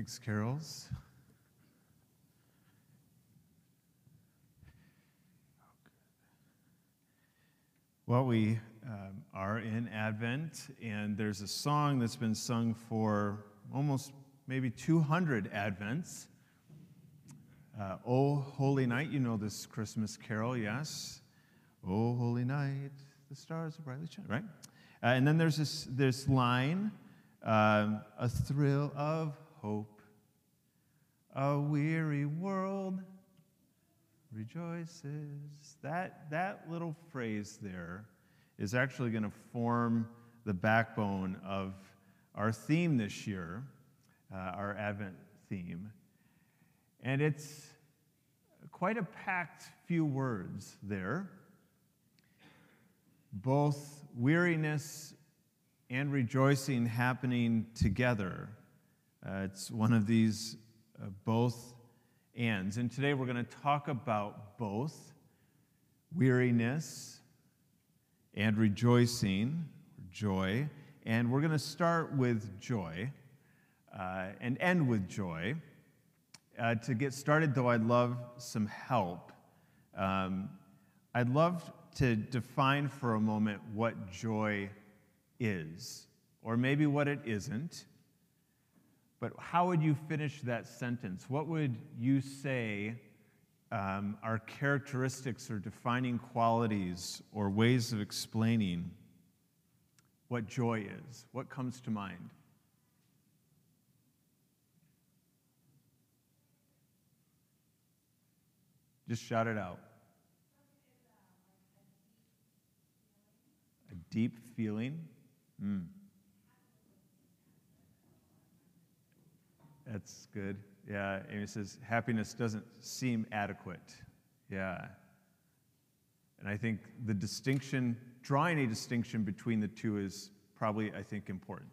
Thanks, carols. Well, we um, are in Advent, and there's a song that's been sung for almost maybe 200 Advents. Uh, oh, Holy Night, you know this Christmas carol, yes? Oh, Holy Night, the stars are brightly shining, right? Uh, and then there's this, this line um, a thrill of hope, a weary world rejoices. That, that little phrase there is actually going to form the backbone of our theme this year, uh, our Advent theme. And it's quite a packed few words there. Both weariness and rejoicing happening together. Uh, it's one of these uh, both ands. And today we're going to talk about both weariness and rejoicing, joy. And we're going to start with joy uh, and end with joy. Uh, to get started, though, I'd love some help. Um, I'd love to define for a moment what joy is, or maybe what it isn't. But how would you finish that sentence? What would you say um, are characteristics or defining qualities or ways of explaining what joy is? What comes to mind? Just shout it out. A deep feeling. Mm. That's good. Yeah, Amy says happiness doesn't seem adequate. Yeah. And I think the distinction, drawing a distinction between the two is probably, I think, important.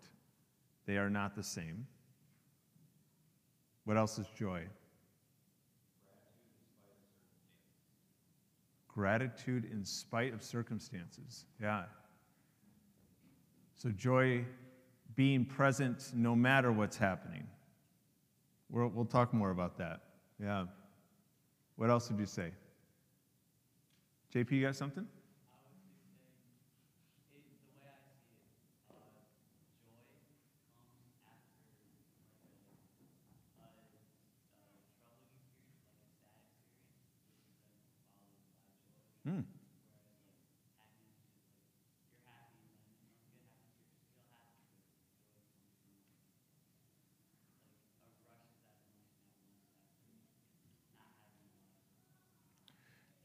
They are not the same. What else is joy? Gratitude in spite of circumstances. Yeah. So, joy being present no matter what's happening. We'll, we'll talk more about that. Yeah. What else would you say? JP, you got something? Hmm.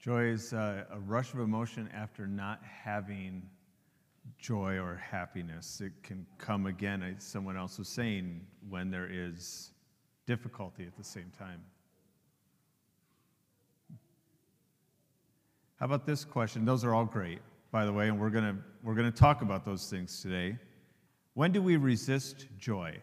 Joy is a, a rush of emotion after not having joy or happiness. It can come again, as someone else was saying, when there is difficulty at the same time. How about this question? Those are all great, by the way, and we're going to we're going to talk about those things today. When do we resist joy?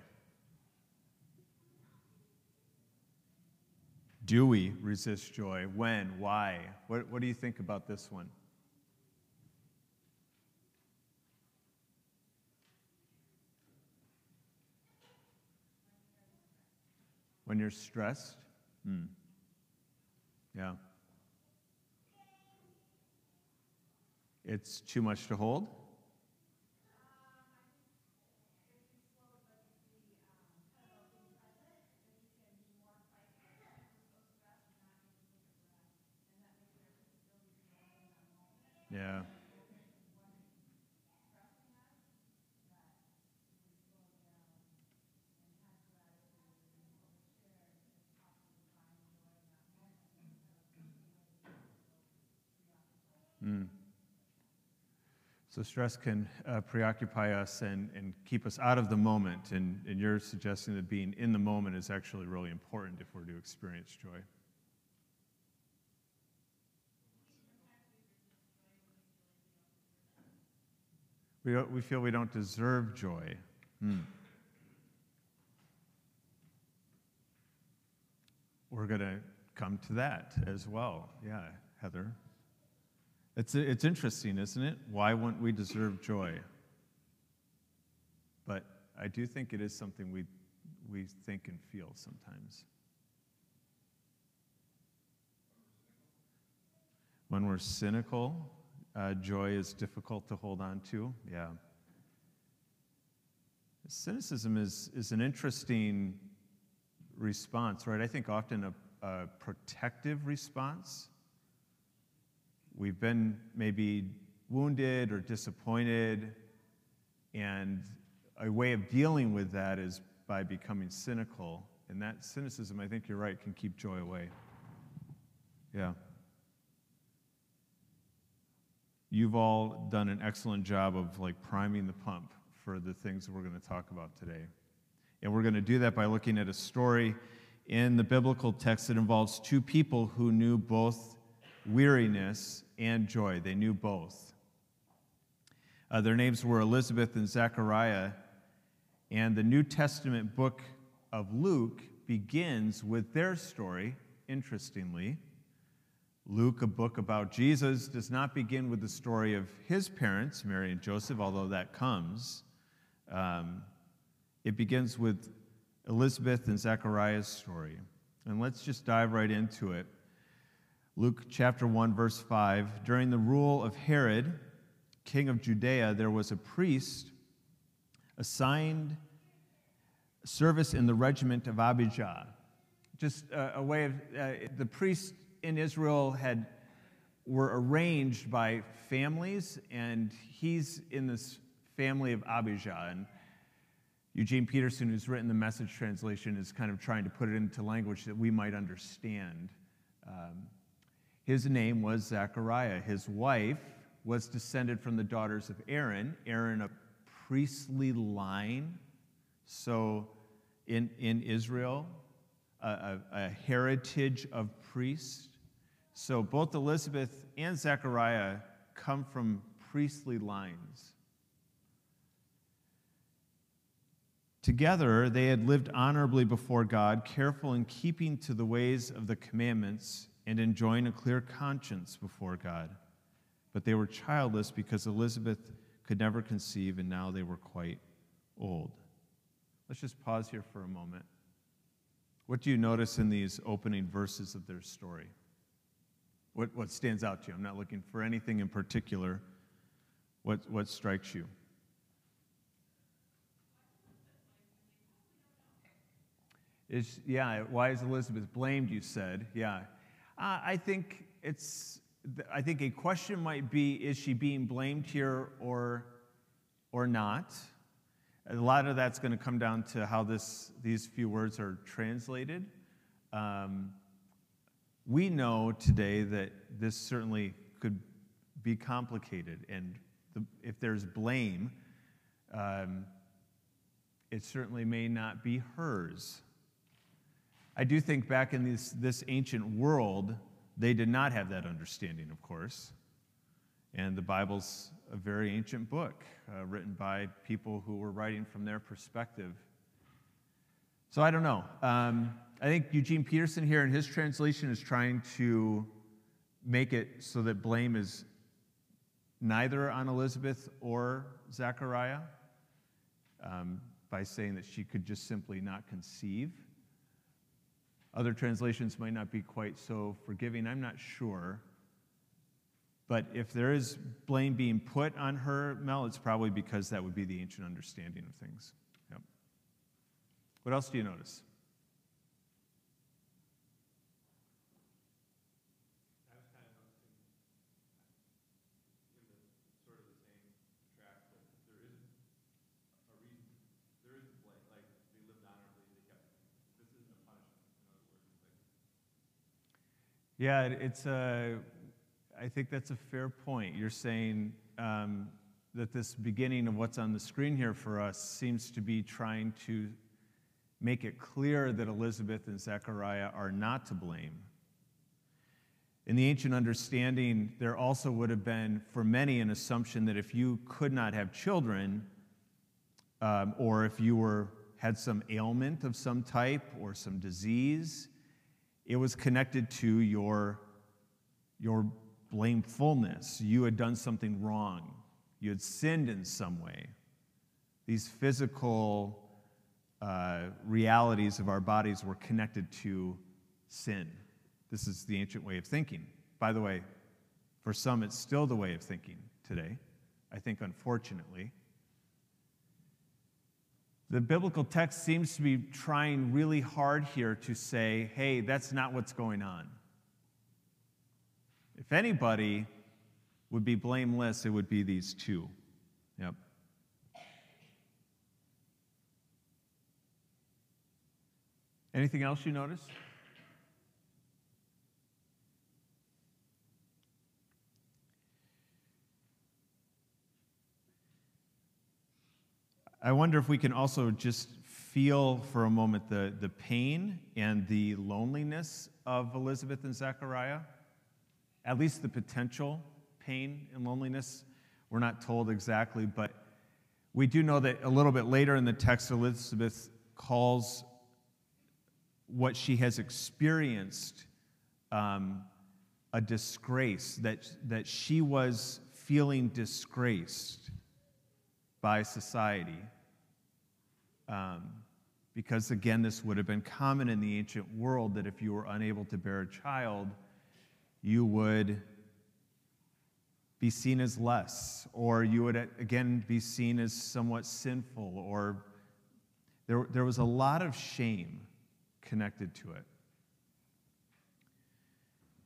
Do we resist joy? When? Why? What, what do you think about this one? When you're stressed? Hmm. Yeah. It's too much to hold? Yeah. Mm. So, stress can uh, preoccupy us and, and keep us out of the moment. And, and you're suggesting that being in the moment is actually really important if we're to experience joy. We, we feel we don't deserve joy. Hmm. We're going to come to that as well. Yeah, Heather. It's, it's interesting, isn't it? Why wouldn't we deserve joy? But I do think it is something we, we think and feel sometimes. When we're cynical, uh, joy is difficult to hold on to. Yeah. Cynicism is, is an interesting response, right? I think often a, a protective response. We've been maybe wounded or disappointed, and a way of dealing with that is by becoming cynical. And that cynicism, I think you're right, can keep joy away. Yeah. You've all done an excellent job of like priming the pump for the things that we're going to talk about today. And we're going to do that by looking at a story in the biblical text that involves two people who knew both weariness and joy. They knew both. Uh, their names were Elizabeth and Zechariah, and the New Testament book of Luke begins with their story, interestingly. Luke, a book about Jesus, does not begin with the story of his parents, Mary and Joseph, although that comes. Um, it begins with Elizabeth and Zechariah's story. And let's just dive right into it. Luke chapter 1, verse 5. During the rule of Herod, king of Judea, there was a priest assigned service in the regiment of Abijah. Just a, a way of, uh, the priests in Israel had, were arranged by families, and he's in this family of Abijah. And Eugene Peterson, who's written the message translation, is kind of trying to put it into language that we might understand. Um, his name was Zechariah. His wife was descended from the daughters of Aaron, Aaron, a priestly line. So in, in Israel, a, a, a heritage of priests. So both Elizabeth and Zechariah come from priestly lines. Together, they had lived honorably before God, careful in keeping to the ways of the commandments and enjoying a clear conscience before God. But they were childless because Elizabeth could never conceive, and now they were quite old. Let's just pause here for a moment. What do you notice in these opening verses of their story? What, what stands out to you? I'm not looking for anything in particular. What, what strikes you? Is, yeah, why is Elizabeth blamed, you said. Yeah. Uh, I think it's, I think a question might be is she being blamed here or, or not? A lot of that's going to come down to how this, these few words are translated. Um, we know today that this certainly could be complicated, and the, if there's blame, um, it certainly may not be hers. I do think back in this, this ancient world, they did not have that understanding, of course. And the Bible's a very ancient book uh, written by people who were writing from their perspective. So I don't know. Um, I think Eugene Peterson here in his translation is trying to make it so that blame is neither on Elizabeth or Zechariah um, by saying that she could just simply not conceive. Other translations might not be quite so forgiving. I'm not sure. But if there is blame being put on her, Mel, it's probably because that would be the ancient understanding of things. Yep. What else do you notice? Yeah, it's a, I think that's a fair point. You're saying um, that this beginning of what's on the screen here for us seems to be trying to make it clear that Elizabeth and Zechariah are not to blame. In the ancient understanding, there also would have been, for many, an assumption that if you could not have children, um, or if you were had some ailment of some type or some disease, it was connected to your, your blamefulness. You had done something wrong, you had sinned in some way. These physical uh, realities of our bodies were connected to sin. This is the ancient way of thinking. By the way, for some, it's still the way of thinking today, I think, unfortunately. The biblical text seems to be trying really hard here to say, hey, that's not what's going on. If anybody would be blameless, it would be these two. Yep. Anything else you notice? I wonder if we can also just feel for a moment the, the pain and the loneliness of Elizabeth and Zechariah, at least the potential pain and loneliness. We're not told exactly, but we do know that a little bit later in the text, Elizabeth calls what she has experienced um, a disgrace, that, that she was feeling disgraced by society. Um, because again, this would have been common in the ancient world that if you were unable to bear a child, you would be seen as less, or you would again be seen as somewhat sinful, or there, there was a lot of shame connected to it.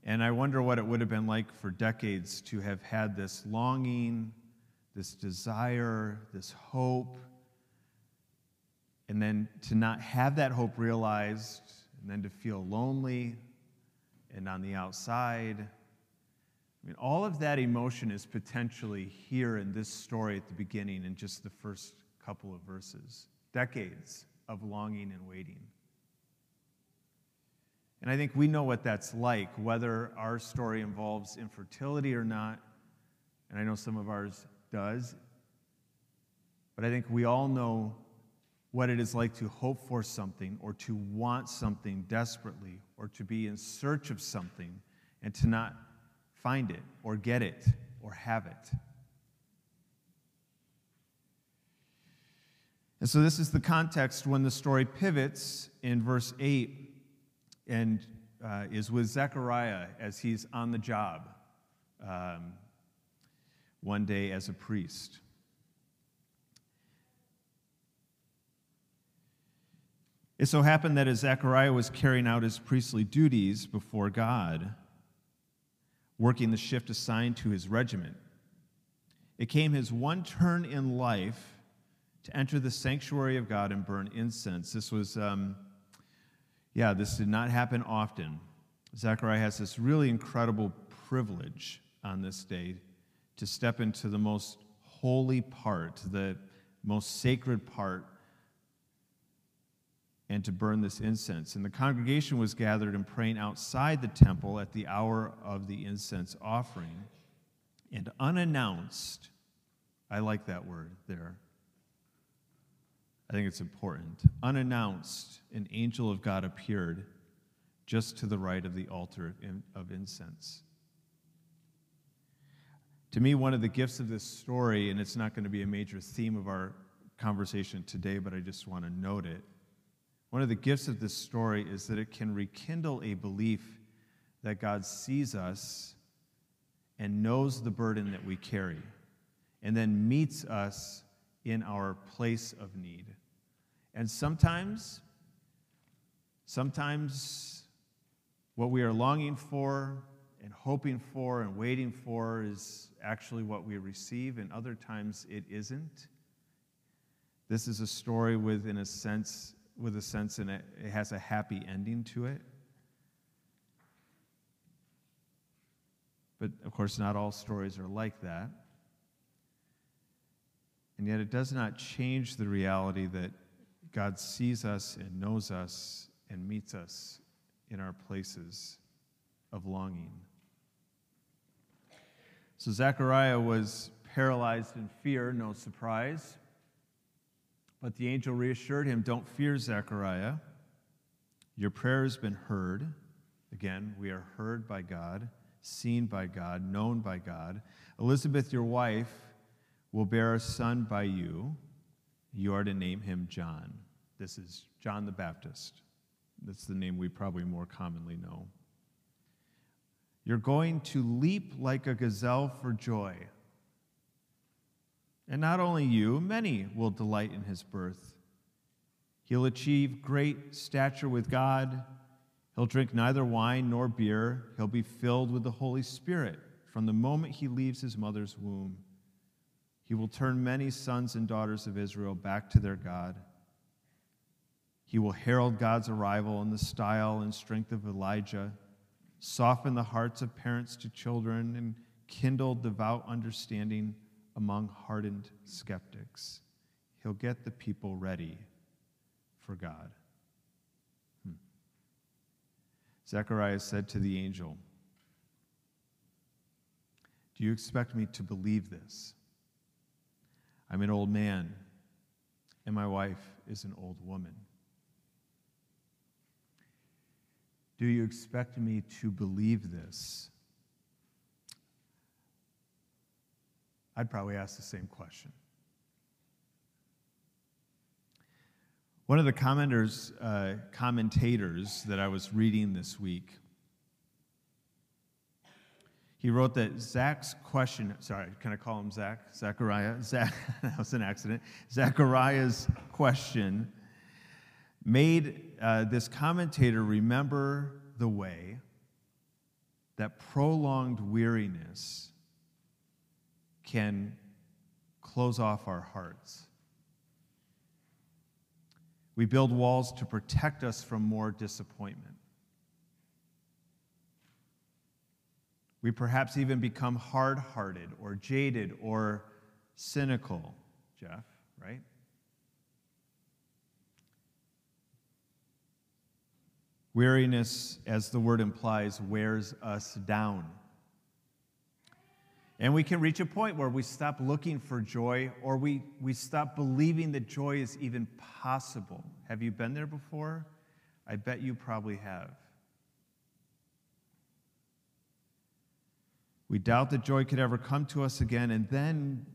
And I wonder what it would have been like for decades to have had this longing, this desire, this hope, and then to not have that hope realized, and then to feel lonely and on the outside. I mean, all of that emotion is potentially here in this story at the beginning in just the first couple of verses. Decades of longing and waiting. And I think we know what that's like, whether our story involves infertility or not. And I know some of ours does. But I think we all know what it is like to hope for something or to want something desperately or to be in search of something and to not find it or get it or have it. And so, this is the context when the story pivots in verse 8 and uh, is with Zechariah as he's on the job um, one day as a priest. It so happened that as Zechariah was carrying out his priestly duties before God, working the shift assigned to his regiment, it came his one turn in life to enter the sanctuary of God and burn incense. This was, um, yeah, this did not happen often. Zechariah has this really incredible privilege on this day to step into the most holy part, the most sacred part and to burn this incense. And the congregation was gathered and praying outside the temple at the hour of the incense offering. And unannounced, I like that word there. I think it's important. Unannounced, an angel of God appeared just to the right of the altar of incense. To me, one of the gifts of this story, and it's not going to be a major theme of our conversation today, but I just want to note it, one of the gifts of this story is that it can rekindle a belief that God sees us and knows the burden that we carry, and then meets us in our place of need. And sometimes, sometimes what we are longing for and hoping for and waiting for is actually what we receive, and other times it isn't. This is a story with, in a sense, with a sense in it, it has a happy ending to it. But of course, not all stories are like that. And yet, it does not change the reality that God sees us and knows us and meets us in our places of longing. So, Zechariah was paralyzed in fear, no surprise. But the angel reassured him Don't fear, Zechariah. Your prayer has been heard. Again, we are heard by God, seen by God, known by God. Elizabeth, your wife, will bear a son by you. You are to name him John. This is John the Baptist. That's the name we probably more commonly know. You're going to leap like a gazelle for joy. And not only you, many will delight in his birth. He'll achieve great stature with God. He'll drink neither wine nor beer. He'll be filled with the Holy Spirit from the moment he leaves his mother's womb. He will turn many sons and daughters of Israel back to their God. He will herald God's arrival in the style and strength of Elijah, soften the hearts of parents to children, and kindle devout understanding among hardened skeptics. He'll get the people ready for God. Hmm. Zechariah said to the angel, Do you expect me to believe this? I'm an old man, and my wife is an old woman. Do you expect me to believe this? I'd probably ask the same question. One of the commenters, uh, commentators that I was reading this week, he wrote that Zach's question, sorry, can I call him Zach? Zachariah? Zach, that was an accident. Zachariah's question made uh, this commentator remember the way that prolonged weariness can close off our hearts. We build walls to protect us from more disappointment. We perhaps even become hard hearted or jaded or cynical, Jeff, right? Weariness, as the word implies, wears us down. And we can reach a point where we stop looking for joy or we, we stop believing that joy is even possible. Have you been there before? I bet you probably have. We doubt that joy could ever come to us again, and then,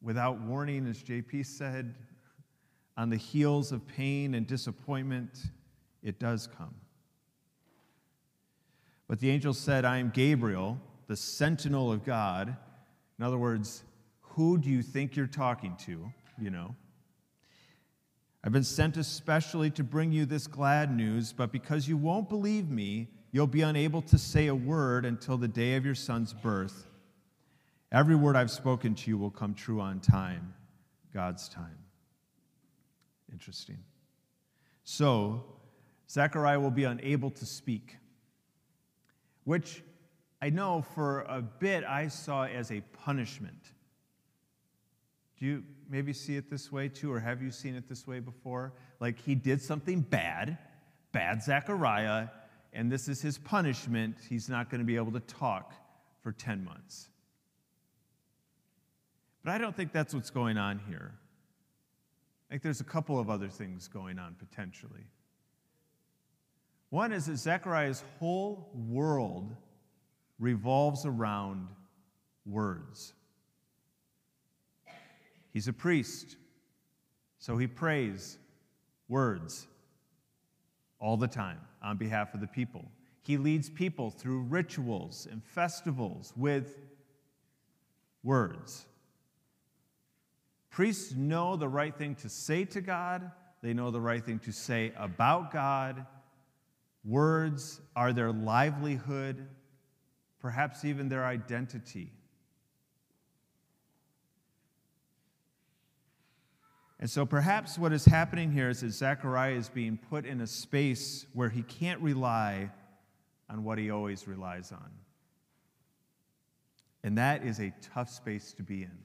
without warning, as JP said, on the heels of pain and disappointment, it does come. But the angel said, I am Gabriel the sentinel of God. In other words, who do you think you're talking to? You know. I've been sent especially to bring you this glad news, but because you won't believe me, you'll be unable to say a word until the day of your son's birth. Every word I've spoken to you will come true on time, God's time. Interesting. So, Zechariah will be unable to speak, which I know for a bit I saw as a punishment. Do you maybe see it this way too, or have you seen it this way before? Like he did something bad, bad Zechariah, and this is his punishment. He's not going to be able to talk for 10 months. But I don't think that's what's going on here. I think there's a couple of other things going on potentially. One is that Zechariah's whole world revolves around words. He's a priest, so he prays words all the time on behalf of the people. He leads people through rituals and festivals with words. Priests know the right thing to say to God, they know the right thing to say about God. Words are their livelihood, perhaps even their identity. And so perhaps what is happening here is that Zechariah is being put in a space where he can't rely on what he always relies on. And that is a tough space to be in.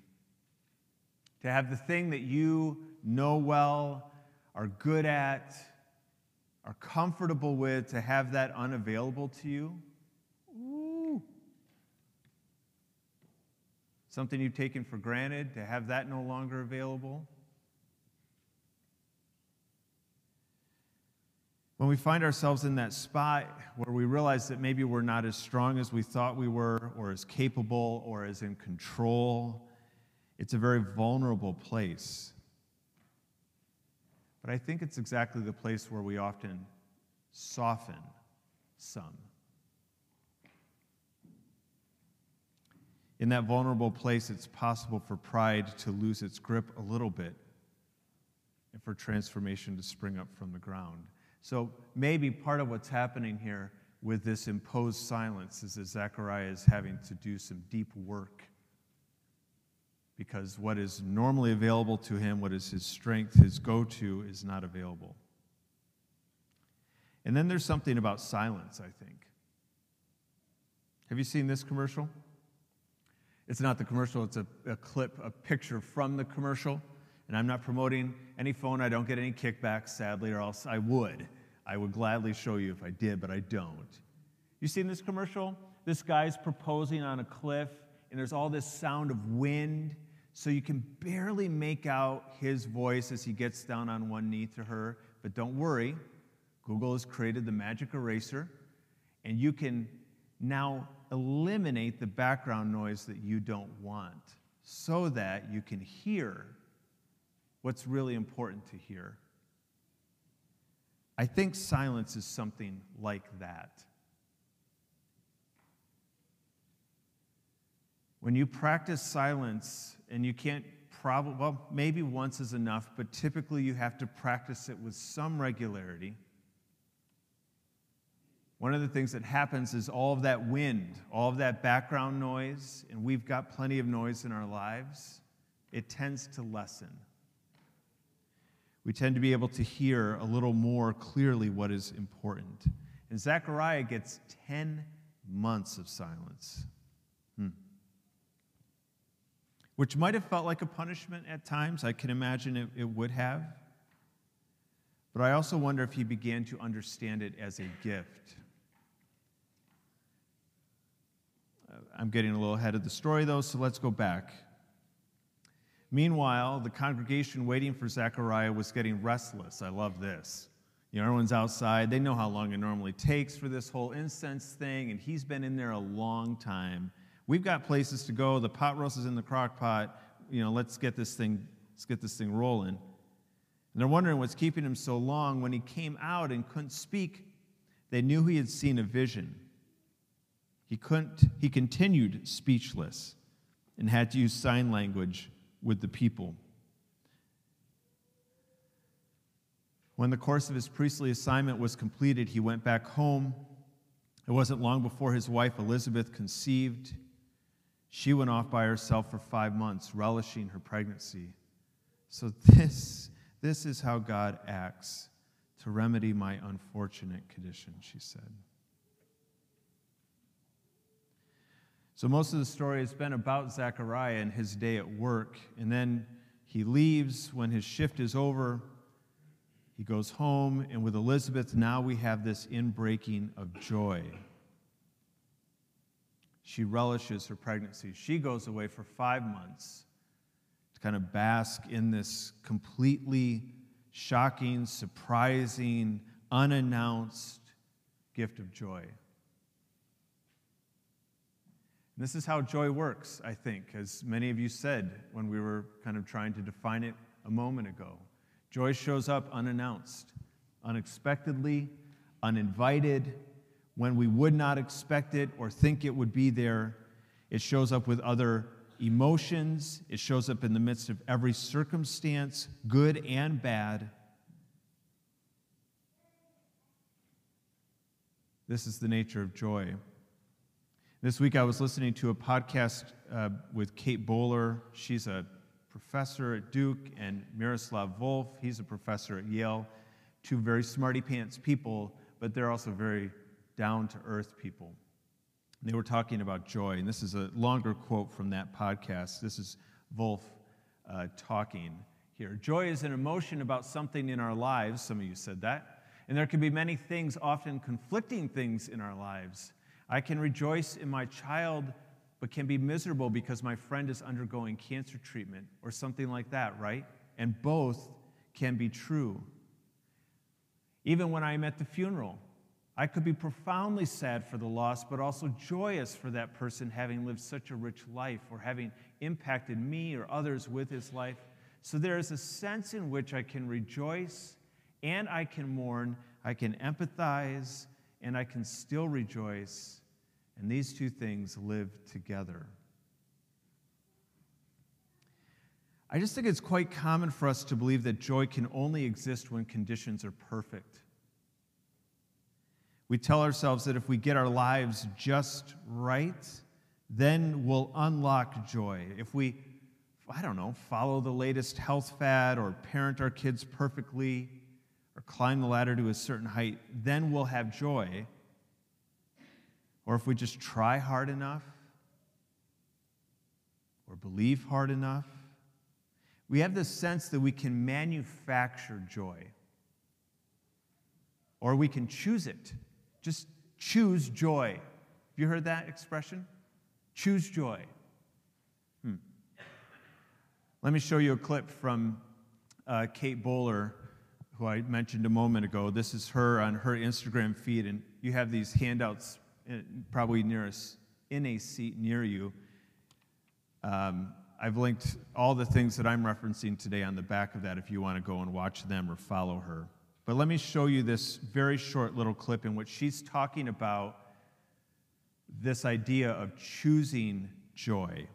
To have the thing that you know well, are good at, are comfortable with, to have that unavailable to you something you've taken for granted, to have that no longer available. When we find ourselves in that spot where we realize that maybe we're not as strong as we thought we were, or as capable, or as in control, it's a very vulnerable place. but I think it's exactly the place where we often soften some. In that vulnerable place, it's possible for pride to lose its grip a little bit and for transformation to spring up from the ground. So maybe part of what's happening here with this imposed silence is that Zechariah is having to do some deep work because what is normally available to him, what is his strength, his go to, is not available. And then there's something about silence, I think. Have you seen this commercial? It's not the commercial, it's a, a, clip, a picture from the commercial. And I'm not promoting any phone. I don't get any kickbacks, sadly, or else I would. I would gladly show you if I did, but I don't. You seen this commercial? This guy's proposing on a cliff, and there's all this sound of wind, so you can barely make out his voice as he gets down on one knee to her. But don't worry, Google has created the magic eraser, and you can now eliminate the background noise that you don't want so that you can hear what's really important to hear. I think silence is something like that. When you practice silence, and you can't probably, well, maybe once is enough, but typically you have to practice it with some regularity one of the things that happens is all of that wind, all of that background noise, and we've got plenty of noise in our lives, it tends to lessen. We tend to be able to hear a little more clearly what is important. And Zechariah gets 10 months of silence, hmm. which might have felt like a punishment at times. I can imagine it, it would have. But I also wonder if he began to understand it as a gift. I'm getting a little ahead of the story, though, so let's go back. Meanwhile, the congregation waiting for Zechariah was getting restless. I love this. You know, everyone's outside. They know how long it normally takes for this whole incense thing, and he's been in there a long time. We've got places to go. The pot roast is in the crock pot. You know, let's get this thing, let's get this thing rolling. And they're wondering what's keeping him so long. When he came out and couldn't speak, they knew he had seen a vision. He, couldn't, he continued speechless and had to use sign language with the people. When the course of his priestly assignment was completed, he went back home. It wasn't long before his wife Elizabeth conceived. She went off by herself for five months, relishing her pregnancy. So, this, this is how God acts to remedy my unfortunate condition, she said. So, most of the story has been about Zechariah and his day at work. And then he leaves when his shift is over. He goes home, and with Elizabeth, now we have this inbreaking of joy. She relishes her pregnancy. She goes away for five months to kind of bask in this completely shocking, surprising, unannounced gift of joy. This is how joy works, I think, as many of you said when we were kind of trying to define it a moment ago. Joy shows up unannounced, unexpectedly, uninvited, when we would not expect it or think it would be there. It shows up with other emotions, it shows up in the midst of every circumstance, good and bad. This is the nature of joy. This week I was listening to a podcast uh, with Kate Bowler. She's a professor at Duke, and Miroslav Volf. He's a professor at Yale. Two very smarty pants people, but they're also very down to earth people. They were talking about joy, and this is a longer quote from that podcast. This is Volf uh, talking here. Joy is an emotion about something in our lives. Some of you said that. And there can be many things, often conflicting things in our lives. I can rejoice in my child, but can be miserable because my friend is undergoing cancer treatment or something like that, right? And both can be true. Even when I'm at the funeral, I could be profoundly sad for the loss, but also joyous for that person having lived such a rich life or having impacted me or others with his life. So there is a sense in which I can rejoice and I can mourn, I can empathize, and I can still rejoice. And these two things live together. I just think it's quite common for us to believe that joy can only exist when conditions are perfect. We tell ourselves that if we get our lives just right, then we'll unlock joy. If we, I don't know, follow the latest health fad or parent our kids perfectly or climb the ladder to a certain height, then we'll have joy. Or if we just try hard enough or believe hard enough, we have this sense that we can manufacture joy. Or we can choose it. Just choose joy. Have you heard that expression? Choose joy. Hmm. Let me show you a clip from uh, Kate Bowler, who I mentioned a moment ago. This is her on her Instagram feed, and you have these handouts probably near us in a seat near you. Um, I've linked all the things that I'm referencing today on the back of that if you want to go and watch them or follow her. But let me show you this very short little clip in which she's talking about this idea of choosing joy.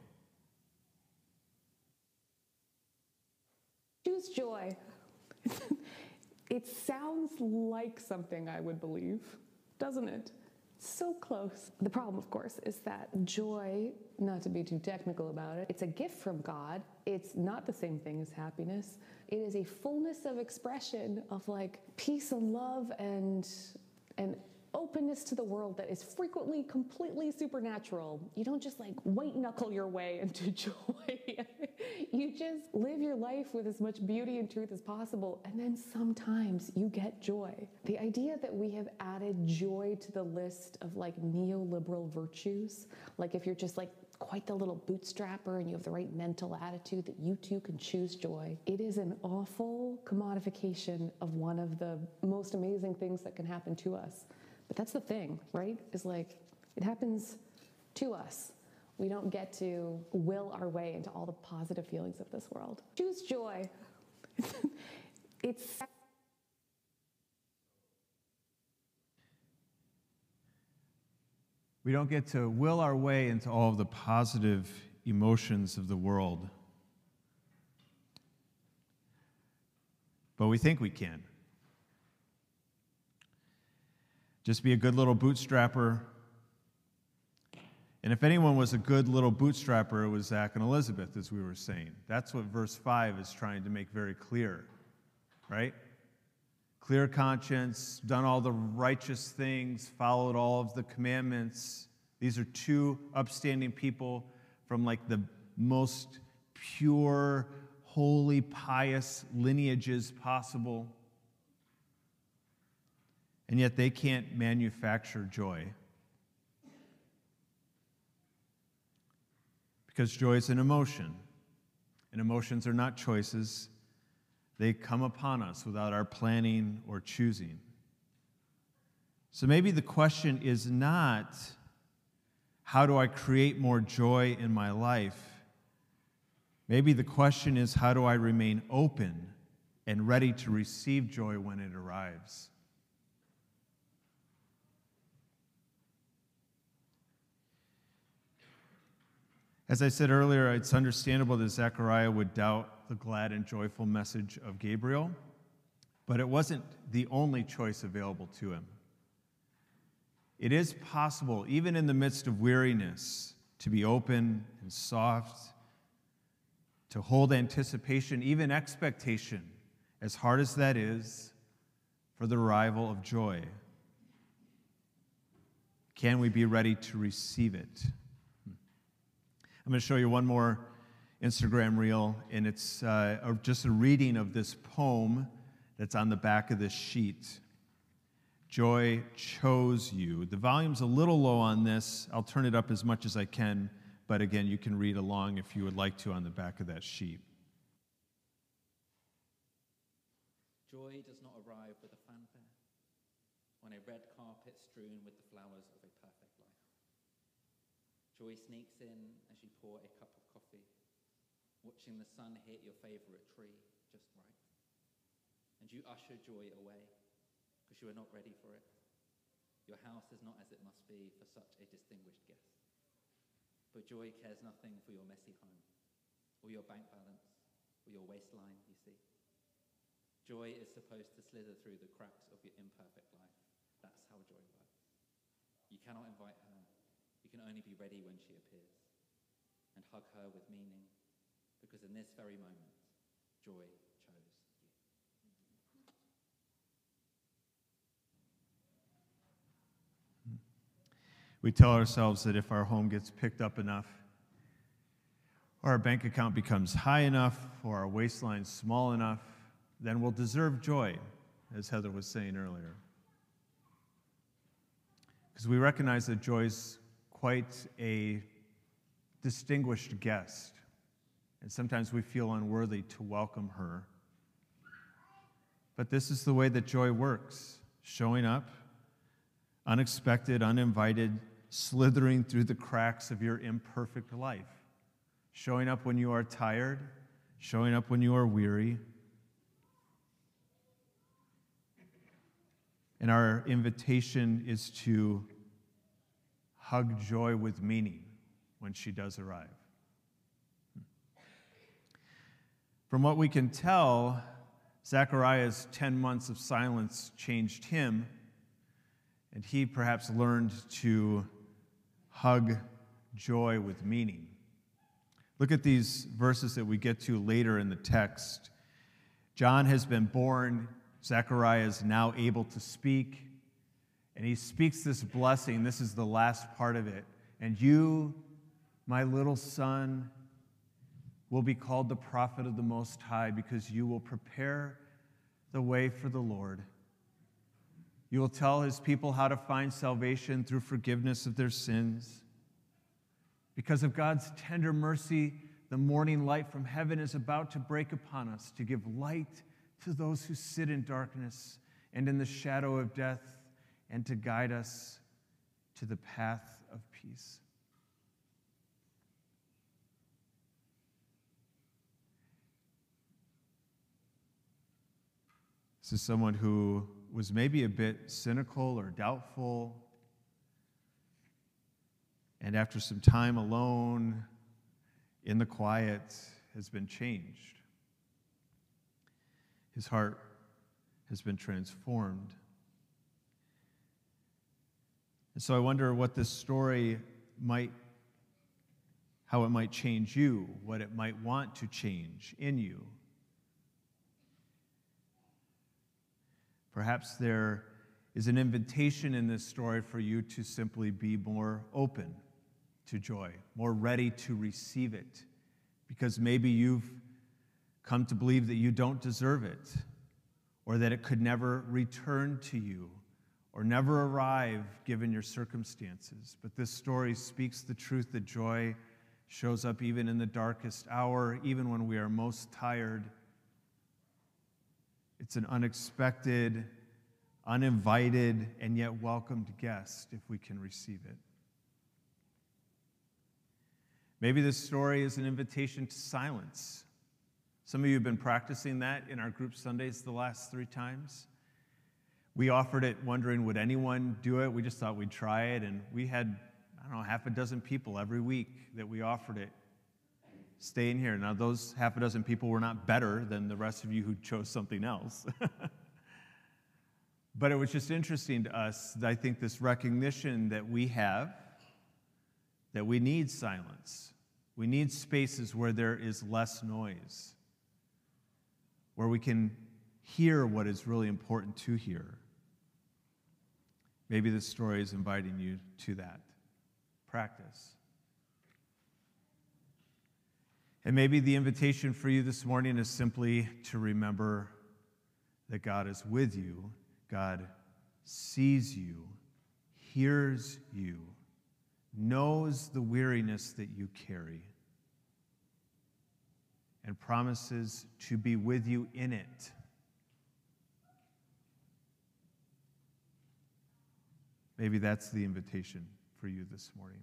Choose joy. it sounds like something I would believe, doesn't it? So close. The problem, of course, is that joy, not to be too technical about it, it's a gift from God. It's not the same thing as happiness. It is a fullness of expression of like peace and love and and openness to the world that is frequently completely supernatural. You don't just like white knuckle your way into joy. you just live your life with as much beauty and truth as possible, and then sometimes you get joy. The idea that we have added joy to the list of like neoliberal virtues, like if you're just like quite the little bootstrapper and you have the right mental attitude that you too can choose joy. It is an awful commodification of one of the most amazing things that can happen to us. But that's the thing, right? Is like it happens to us. We don't get to will our way into all the positive feelings of this world. Choose joy. it's We don't get to will our way into all of the positive emotions of the world. But we think we can. Just be a good little bootstrapper. And if anyone was a good little bootstrapper, it was Zach and Elizabeth, as we were saying. That's what verse 5 is trying to make very clear, right? Clear conscience, done all the righteous things, followed all of the commandments. These are two upstanding people from like the most pure, holy, pious lineages possible and yet they can't manufacture joy. Because joy is an emotion, and emotions are not choices. They come upon us without our planning or choosing. So maybe the question is not how do I create more joy in my life? Maybe the question is how do I remain open and ready to receive joy when it arrives? As I said earlier, it's understandable that Zechariah would doubt the glad and joyful message of Gabriel, but it wasn't the only choice available to him. It is possible, even in the midst of weariness, to be open and soft, to hold anticipation, even expectation, as hard as that is, for the arrival of joy. Can we be ready to receive it? I'm going to show you one more Instagram reel, and it's uh, just a reading of this poem that's on the back of this sheet. Joy chose you. The volume's a little low on this. I'll turn it up as much as I can, but again, you can read along if you would like to on the back of that sheet. Joy does not arrive with a fanfare on a red carpet strewn with the flowers of a perfect life. Joy sneaks in pour a cup of coffee, watching the sun hit your favorite tree just right. And you usher joy away because you are not ready for it. Your house is not as it must be for such a distinguished guest. But joy cares nothing for your messy home, or your bank balance, or your waistline, you see. Joy is supposed to slither through the cracks of your imperfect life. That's how joy works. You cannot invite her. You can only be ready when she appears. And hug her with meaning, because in this very moment, joy chose. We tell ourselves that if our home gets picked up enough, or our bank account becomes high enough, or our waistline small enough, then we'll deserve joy, as Heather was saying earlier. Because we recognize that joy is quite a distinguished guest, and sometimes we feel unworthy to welcome her. But this is the way that joy works showing up, unexpected, uninvited, slithering through the cracks of your imperfect life, showing up when you are tired, showing up when you are weary. And our invitation is to hug joy with meaning when she does arrive. Hmm. From what we can tell, Zechariah's 10 months of silence changed him, and he perhaps learned to hug joy with meaning. Look at these verses that we get to later in the text. John has been born, Zechariah is now able to speak, and he speaks this blessing. This is the last part of it. And you, my little son, will be called the prophet of the Most High because you will prepare the way for the Lord. You will tell his people how to find salvation through forgiveness of their sins. Because of God's tender mercy, the morning light from heaven is about to break upon us to give light to those who sit in darkness and in the shadow of death and to guide us to the path of peace. This is someone who was maybe a bit cynical or doubtful. And after some time alone in the quiet, has been changed. His heart has been transformed. And so I wonder what this story might, how it might change you, what it might want to change in you. Perhaps there is an invitation in this story for you to simply be more open to joy, more ready to receive it, because maybe you've come to believe that you don't deserve it, or that it could never return to you, or never arrive given your circumstances. But this story speaks the truth that joy shows up even in the darkest hour, even when we are most tired it's an unexpected, uninvited, and yet welcomed guest if we can receive it. Maybe this story is an invitation to silence. Some of you have been practicing that in our group Sundays the last three times. We offered it wondering, would anyone do it? We just thought we'd try it, and we had, I don't know, half a dozen people every week that we offered it staying here. Now, those half a dozen people were not better than the rest of you who chose something else. but it was just interesting to us, I think, this recognition that we have that we need silence. We need spaces where there is less noise, where we can hear what is really important to hear. Maybe this story is inviting you to that practice. And maybe the invitation for you this morning is simply to remember that God is with you, God sees you, hears you, knows the weariness that you carry, and promises to be with you in it. Maybe that's the invitation for you this morning.